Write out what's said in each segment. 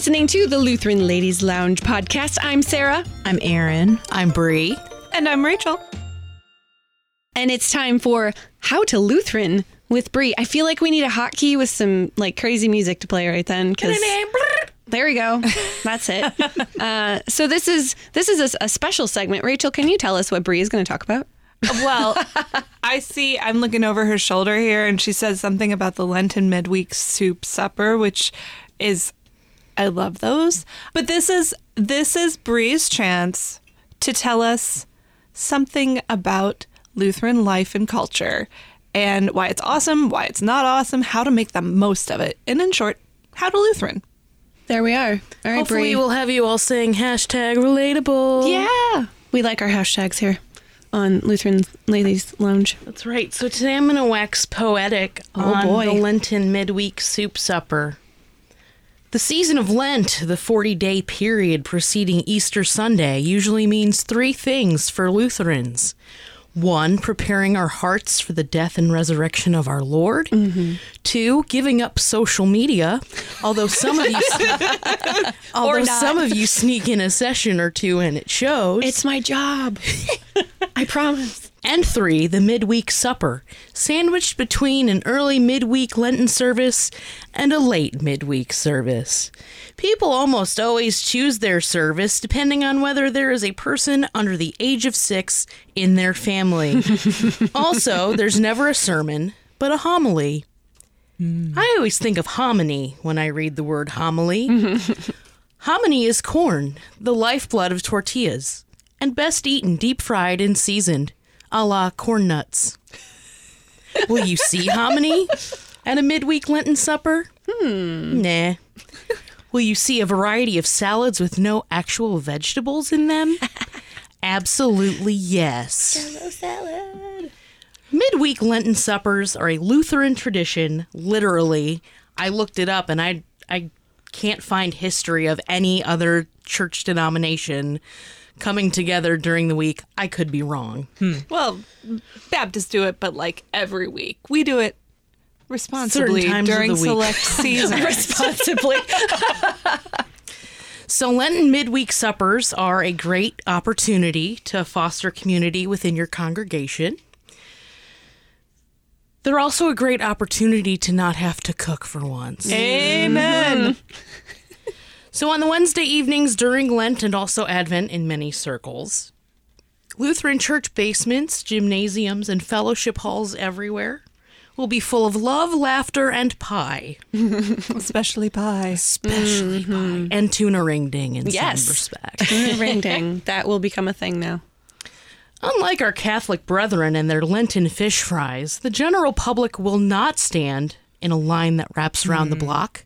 listening to the Lutheran Ladies Lounge podcast. I'm Sarah. I'm Erin. I'm Bri. And I'm Rachel. And it's time for How to Lutheran with Bri. I feel like we need a hotkey with some like crazy music to play right then because there we go. That's it. uh, so this is this is a, a special segment. Rachel, can you tell us what Bri is going to talk about? Well, I see. I'm looking over her shoulder here, and she says something about the Lenten midweek soup supper, which is I love those. But this is this is Bri's chance to tell us something about Lutheran life and culture, and why it's awesome, why it's not awesome, how to make the most of it, and in short, how to Lutheran. There we are. All right, Hopefully, Bri. we'll have you all saying hashtag relatable. yeah, we like our hashtags here on Lutheran Ladies Lounge. That's right. So today I'm going to wax poetic Oh, on boy. the Lenten midweek soup supper. The season of Lent, the 40 day period preceding Easter Sunday, usually means three things for Lutherans. One, preparing our hearts for the death and resurrection of our Lord. Mm-hmm. Two, giving up social media. Although some of you, although some of you sneak in a session or two and it shows. It's my job. I promise. And three, the midweek supper, sandwiched between an early midweek Lenten service and a late midweek service. People almost always choose their service depending on whether there is a person under the age of six in their family. also, there's never a sermon, but a homily. Hmm. I always think of hominy when I read the word homily. Hominy is corn, the lifeblood of tortillas, and best eaten deep fried and seasoned, a la corn nuts. Will you see hominy at a midweek Lenten supper? Hmm. Nah. Will you see a variety of salads with no actual vegetables in them? Absolutely yes. Salad. Midweek Lenten suppers are a Lutheran tradition, literally. I looked it up and I I can't find history of any other church denomination coming together during the week. I could be wrong. Hmm. Well, Baptists do it, but like every week. We do it responsibly times during the select seasons. Responsibly. So, Lenten midweek suppers are a great opportunity to foster community within your congregation. They're also a great opportunity to not have to cook for once. Amen. Mm-hmm. So, on the Wednesday evenings during Lent and also Advent in many circles, Lutheran church basements, gymnasiums, and fellowship halls everywhere will be full of love, laughter, and pie, Especially pie. especially mm-hmm. pie, and tuna ring ding in Yes. some respect. Ring ding. That will become a thing now. Unlike our Catholic brethren and their Lenten fish fries, the general public will not stand in a line that wraps around the mm-hmm. block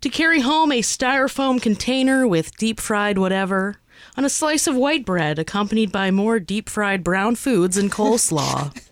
to carry home a styrofoam container with deep fried whatever on a slice of white bread accompanied by more deep fried brown foods and coleslaw.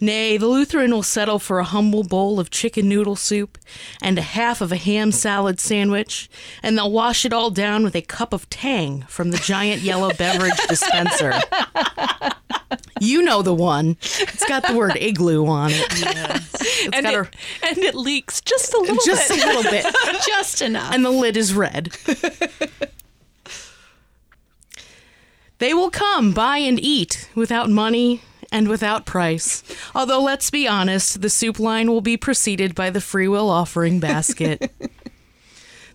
Nay, the Lutheran will settle for a humble bowl of chicken noodle soup and a half of a ham salad sandwich, and they'll wash it all down with a cup of tang from the giant yellow beverage dispenser. You know the one. It's got the word igloo on it. It's And got it, a, and it leaks just a little just a bit. little bit. Just enough. and the lid is red. they will come, buy, and eat without money and without price. Although, let's be honest, the soup line will be preceded by the free will offering basket.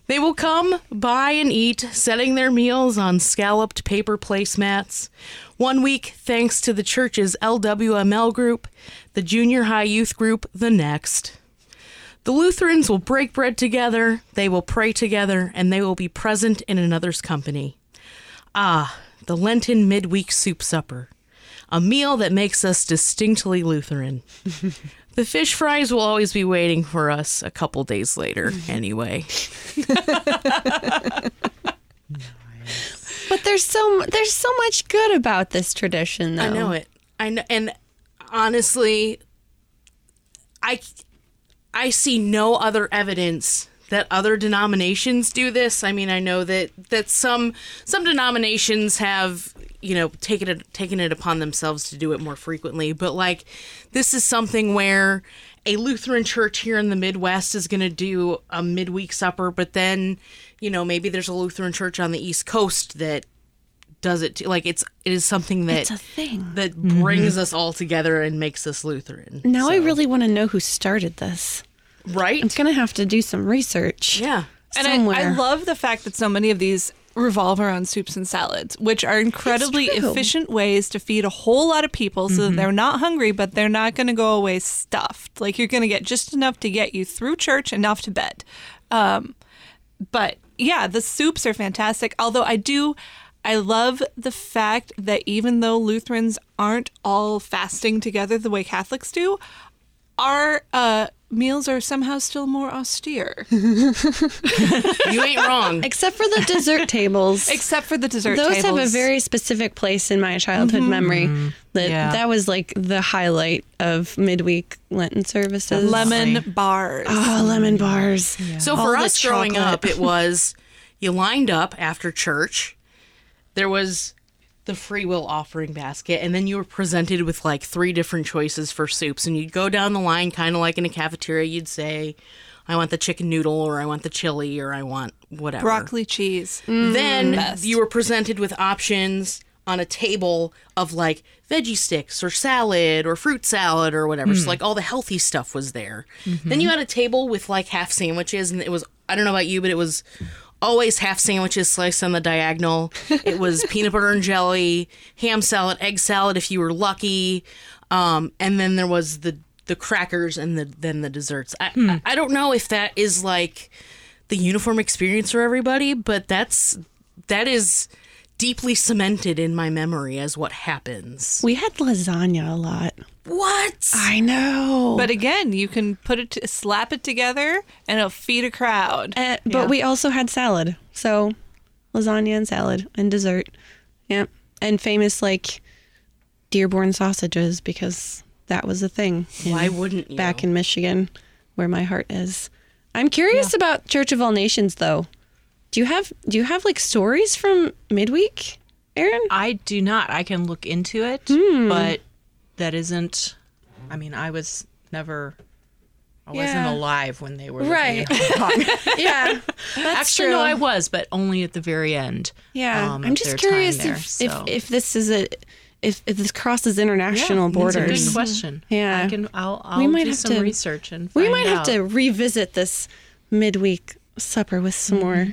They will come, buy, and eat, setting their meals on scalloped paper placemats. One week, thanks to the church's LWML group, the junior high youth group, the next. The Lutherans will break bread together, they will pray together, and they will be present in another's company. Ah, the Lenten midweek soup supper. A meal that makes us distinctly Lutheran. the fish fries will always be waiting for us a couple days later, mm-hmm. anyway. But there's so there's so much good about this tradition, though. I know it. I know, and honestly, I I see no other evidence that other denominations do this. I mean, I know that that some some denominations have you know taken it taken it upon themselves to do it more frequently, but like this is something where a Lutheran church here in the Midwest is going to do a midweek supper, but then you know maybe there's a Lutheran church on the East Coast that does it too. Like it's it is something that It's a thing. that brings us all together and makes us Lutheran. Now I really want to know who started this. Right. I'm gonna have to do some research. yeah. And I, I love the fact that so many of these revolve around soups and salads, which are incredibly efficient ways to feed a whole lot of people so that they're not hungry, but they're not going to go away stuffed. Like you're going to get just enough to get you through church, enough to bed. Um, but yeah, the soups are fantastic. Although I do, I love the fact that even though Lutherans aren't all fasting together the way Catholics do, our uh, meals are somehow still more austere. You ain't wrong. Except for the dessert tables. Except for the dessert tables. Those have a very specific place in my childhood mm-hmm. memory. Mm-hmm. That Yeah. that was like the highlight of midweek Lenten services. Ah, lemon bars. Oh, lemon bars. So All for the us growing chocolate. up, it was you lined up after church. There was the free will offering basket, and then you were presented with like three different choices for soups, and you'd go down the line, kind of like in a cafeteria. You'd say, "I want the chicken noodle," or "I want the chili," or "I want whatever." broccoli cheese. Mm. Then mm. Best. you were presented with options on a table of like veggie sticks or salad or fruit salad or whatever. So mm. like all the healthy stuff was there. Mm-hmm. Then you had a table with like half sandwiches and it was I don't know about you, but it was always half sandwiches sliced on the diagonal. It was peanut butter and jelly, ham salad, egg salad if you were lucky. Um, and then there was the the crackers and the then the desserts. I, I I don't know if that is like the uniform experience for everybody, but that's that is deeply cemented in my memory as what happens. We had lasagna a lot. What? I know. But again, you can put it, to, slap it together, and it'll feed a crowd. Uh, but we also had salad. So lasagna and salad and dessert. Yeah. And famous like Dearborn sausages because that was a thing. in- Why wouldn't you? back in Michigan where my heart is. I'm curious about Church of All Nations though. Do you have do you have like stories from midweek, Erin? I do not. I can look into it, Hmm. but that isn't. I mean, I was never. I wasn't alive when they were Right. in Hong Kong. yeah. That's Actually, true. no, I was, but only at the very end. yeah. um, I'm just curious there, if, so. if if this is a if, if this crosses international It's borders. a good question. Yeah. I can. I'll. I'll We might do have some to- research and. We might have to revisit this midweek supper with some more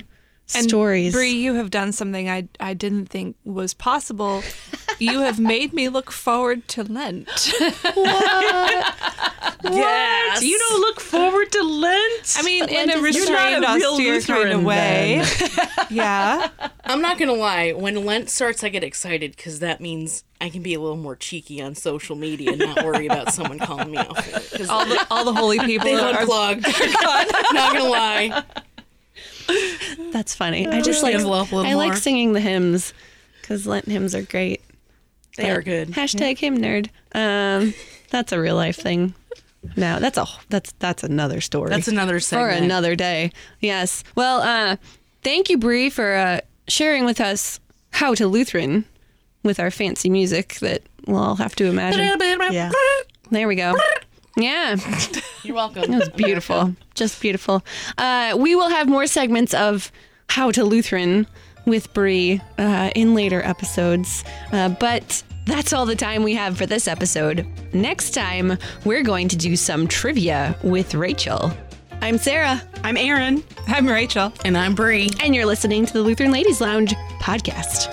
And stories. Bri, you have done something I I didn't think was possible. you have made me look forward to Lent. What? Yes. You don't look forward to Lent. I mean, in a restrained, a real austere kind of way. yeah. I'm not gonna lie. When Lent starts, I get excited because that means I can be a little more cheeky on social media and not worry about someone calling me out for it. Because All the all the holy people they've are unplugged. not gonna lie. That's funny. I just like envelope a little I like singing the hymns because Lent hymns are great. They are good. Hashtag hymn nerd. Um, that's a real life thing. No, that's a that's that's another story. That's another for another day. Yes. Well, uh, thank you, Bri, for uh, sharing with us how to Lutheran with our fancy music that we'll all have to imagine. Yeah. There we go. Yeah. You're welcome. It was beautiful, just beautiful. Uh, we will have more segments of How to Lutheran with Bri uh, in later episodes, uh, but that's all the time we have for this episode. Next time, we're going to do some trivia with Rachel. I'm Sarah, I'm Erin. I'm Rachel. And I'm Bri. and you're listening to the Lutheran Ladies Lounge podcast.